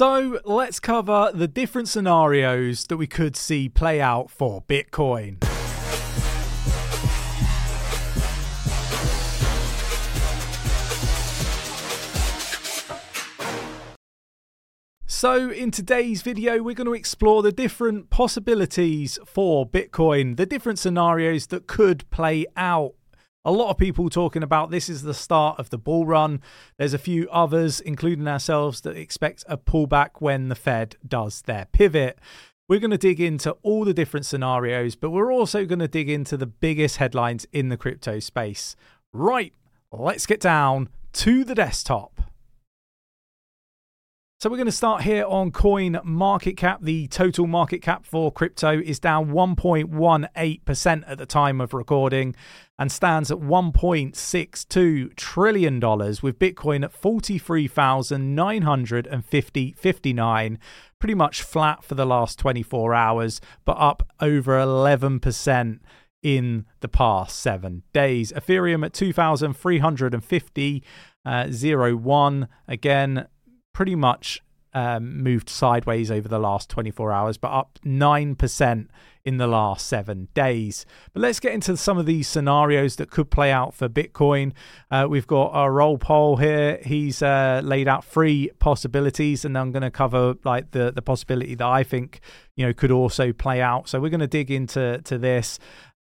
So let's cover the different scenarios that we could see play out for Bitcoin. So, in today's video, we're going to explore the different possibilities for Bitcoin, the different scenarios that could play out. A lot of people talking about this is the start of the bull run. There's a few others, including ourselves, that expect a pullback when the Fed does their pivot. We're going to dig into all the different scenarios, but we're also going to dig into the biggest headlines in the crypto space. Right, let's get down to the desktop. So we're going to start here on coin market cap. The total market cap for crypto is down 1.18% at the time of recording and stands at 1.62 trillion dollars with Bitcoin at 43,950.59 pretty much flat for the last 24 hours but up over 11% in the past 7 days. Ethereum at 2,350 uh, 01 again pretty much um, moved sideways over the last 24 hours, but up 9% in the last seven days. But let's get into some of these scenarios that could play out for Bitcoin. Uh, we've got our Raoul Pal here. He's uh, laid out three possibilities, and I'm going to cover like the the possibility that I think you know could also play out. So we're going to dig into to this.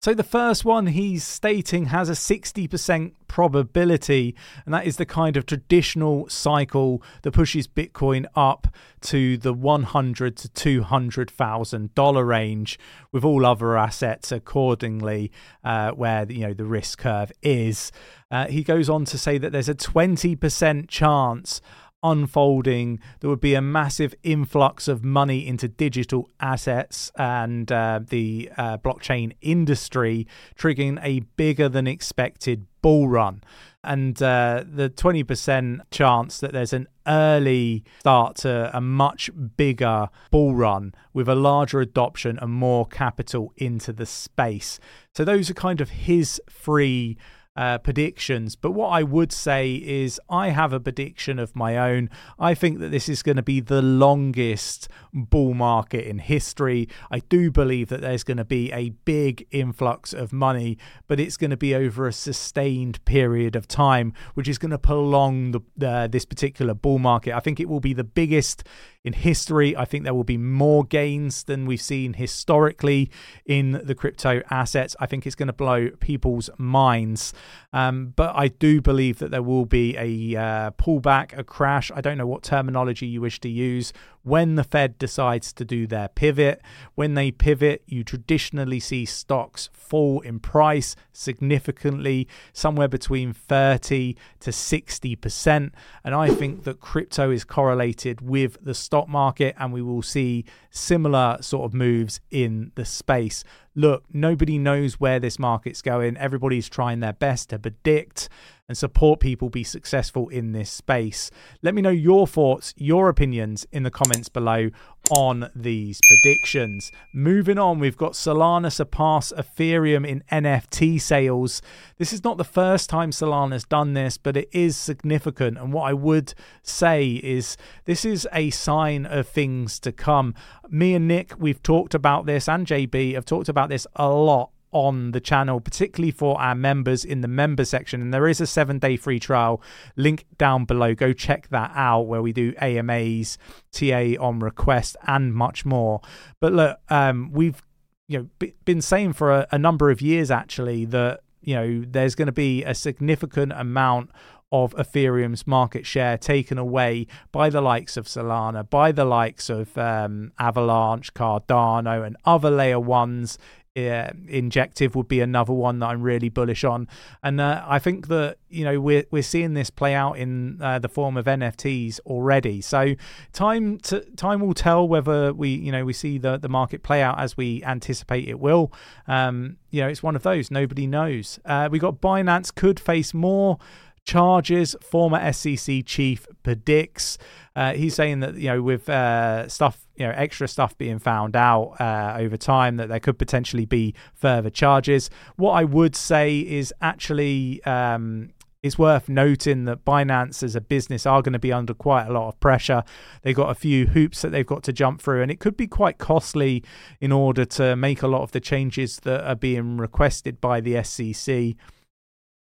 So the first one he's stating has a 60% probability, and that is the kind of traditional cycle that pushes Bitcoin up to the 100 to 200,000 dollar range, with all other assets accordingly uh, where you know the risk curve is. Uh, he goes on to say that there's a 20% chance unfolding. There would be a massive influx of money into digital assets and uh, the uh, blockchain industry, triggering a bigger than expected bull run. And uh, the 20% chance that there's an early start to a much bigger bull run with a larger adoption and more capital into the space. So, those are kind of his three uh, predictions. But what I would say is, I have a prediction of my own. I think that this is going to be the longest bull market in history. I do believe that there's going to be a big influx of money, but it's going to be over a sustained period of time, which is going to prolong the, uh, this particular bull market. I think it will be the biggest in history. I think there will be more gains than we've seen historically in the crypto assets. I think it's going to blow people's minds. Um, but I do believe that there will be a uh, pullback, a crash. I don't know what terminology you wish to use when the Fed decides to do their pivot. When they pivot, you traditionally see stocks fall in price significantly, somewhere between 30 to 60%. And I think that crypto is correlated with the stock market, and we will see similar sort of moves in the space. Look, nobody knows where this market's going. Everybody's trying their best to predict and support people be successful in this space. Let me know your thoughts, your opinions in the comments below on these predictions. Moving on, we've got Solana surpass Ethereum in NFT sales. This is not the first time Solana's done this, but it is significant. And what I would say is this is a sign of things to come. Me and Nick, we've talked about this, and JB have talked about this a lot on the channel, particularly for our members in the member section. And there is a seven day free trial link down below. Go check that out where we do AMAs, TA on request, and much more. But look, um, we've you know been saying for a, a number of years actually that you know there's going to be a significant amount of Ethereum's market share taken away by the likes of Solana, by the likes of um, Avalanche, Cardano, and other layer ones yeah, injective would be another one that I'm really bullish on, and uh, I think that you know we're we're seeing this play out in uh, the form of NFTs already. So time to time will tell whether we you know we see the the market play out as we anticipate it will. Um, you know, it's one of those nobody knows. Uh, we got Binance could face more charges. Former SEC chief predicts. Uh, he's saying that you know with uh, stuff you know extra stuff being found out uh, over time that there could potentially be further charges. What I would say is actually. Um, It's worth noting that Binance as a business are going to be under quite a lot of pressure. They've got a few hoops that they've got to jump through, and it could be quite costly in order to make a lot of the changes that are being requested by the SEC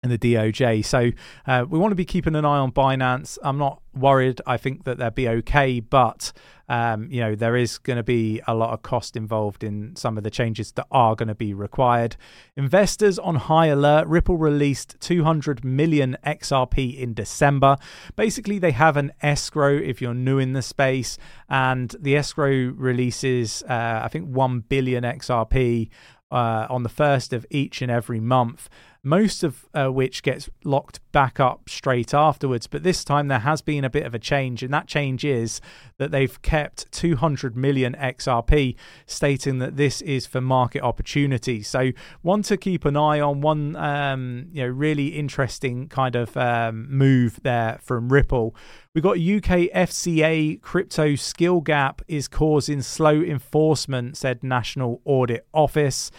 and the DOJ. So uh, we want to be keeping an eye on Binance. I'm not worried. I think that they'll be okay, but um, you know there is going to be a lot of cost involved in some of the changes that are going to be required. Investors on high alert. Ripple released 200 million XRP in December. Basically, they have an escrow if you're new in the space, and the escrow releases uh, I think 1 billion XRP uh, on the first of each and every month most of uh, which gets locked back up straight afterwards. But this time there has been a bit of a change, and that change is that they've kept 200 million XRP, stating that this is for market opportunity. So one to keep an eye on, one um, you know really interesting kind of um, move there from Ripple. We've got UK FCA crypto skill gap is causing slow enforcement, said National Audit Office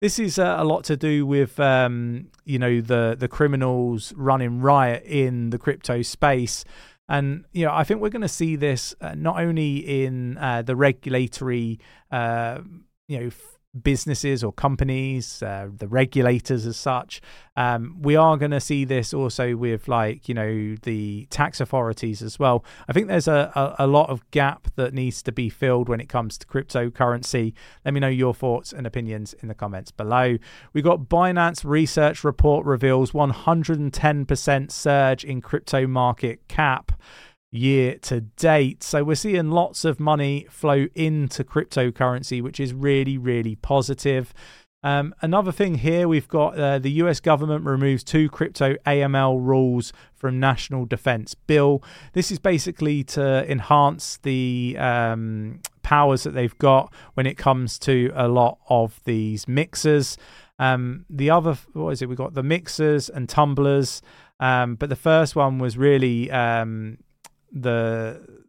this is uh, a lot to do with um, you know the the criminals running riot in the crypto space. And you know i think we're going to see this uh, not only in uh, the regulatory uh, you know businesses or companies, uh, the regulators as such. Um, we are going to see this also with like you know the tax authorities as well. I think there's a, a, a, lot of gap that needs to be filled when it comes to cryptocurrency. Let me know your thoughts and opinions in the comments below. We got Binance research report reveals 110% surge in crypto market cap year to date. So we're seeing lots of money flow into cryptocurrency, which is really, really positive. Um, another thing here, we've got uh, the US government removes two crypto AML rules from National Defense Bill. This is basically to enhance the um, powers that they've got when it comes to a lot of these mixers. Um, the other, what is it? We've got the mixers and tumblers. Um, but the first one was really um, the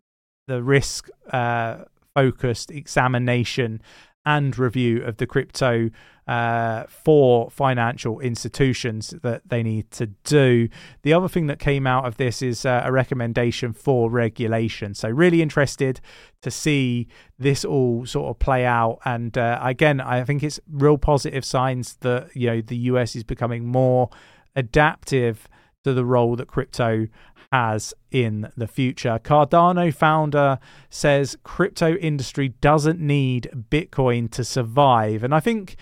the risk uh, focused examination and review of the crypto uh, for financial institutions that they need to do. The other thing that came out of this is uh, a recommendation for regulation. So, really interested to see this all sort of play out. And uh, again, I think it's real positive signs that you know the US is becoming more adaptive to the role that crypto has in the future. Cardano founder says crypto industry doesn't need Bitcoin to survive. And I think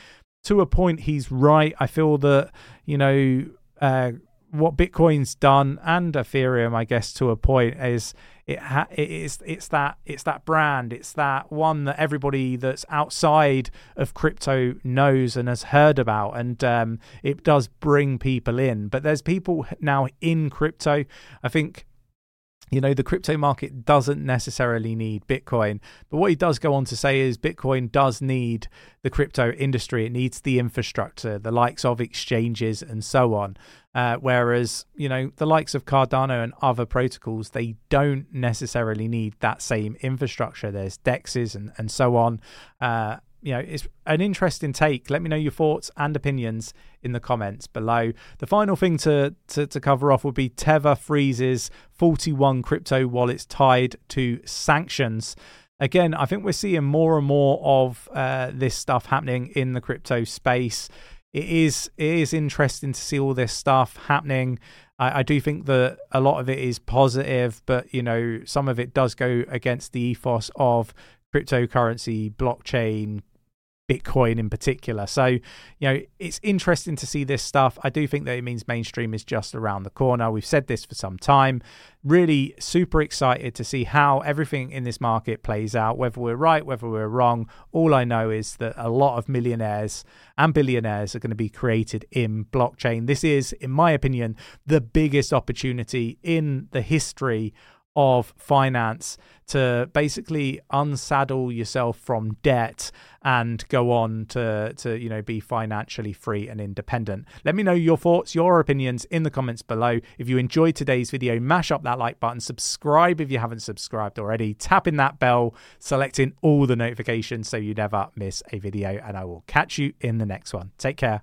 to a point he's right. I feel that, you know, uh, what Bitcoin's done and Ethereum, I guess, to a point, is it ha- it's it's that it's that brand, it's that one that everybody that's outside of crypto knows and has heard about, and um, it does bring people in. But there's people now in crypto. I think you know, the crypto market doesn't necessarily need Bitcoin. But what he does go on to say is Bitcoin does need the crypto industry. It needs the infrastructure, the likes of exchanges and so on. Uh, whereas, you know, the likes of Cardano and other protocols, they don't necessarily need that same infrastructure. There's DEXs and, and so on. Uh, you know, it's an interesting take. Let me know your thoughts and opinions in the comments below. The final thing to, to, to cover off would be Tether freezes 41 crypto wallets tied to sanctions. Again, I think we're seeing more and more of uh, this stuff happening in the crypto space. It is it is interesting to see all this stuff happening. I, I do think that a lot of it is positive, but you know some of it does go against the ethos of cryptocurrency, blockchain, Bitcoin in particular. So, you know, it's interesting to see this stuff. I do think that it means mainstream is just around the corner. We've said this for some time. Really super excited to see how everything in this market plays out, whether we're right, whether we're wrong. All I know is that a lot of millionaires and billionaires are going to be created in blockchain. This is, in my opinion, the biggest opportunity in the history of finance to basically unsaddle yourself from debt and go on to to you know be financially free and independent. Let me know your thoughts, your opinions in the comments below. If you enjoyed today's video, mash up that like button, subscribe if you haven't subscribed already, tapping that bell, selecting all the notifications so you never miss a video and I will catch you in the next one. Take care.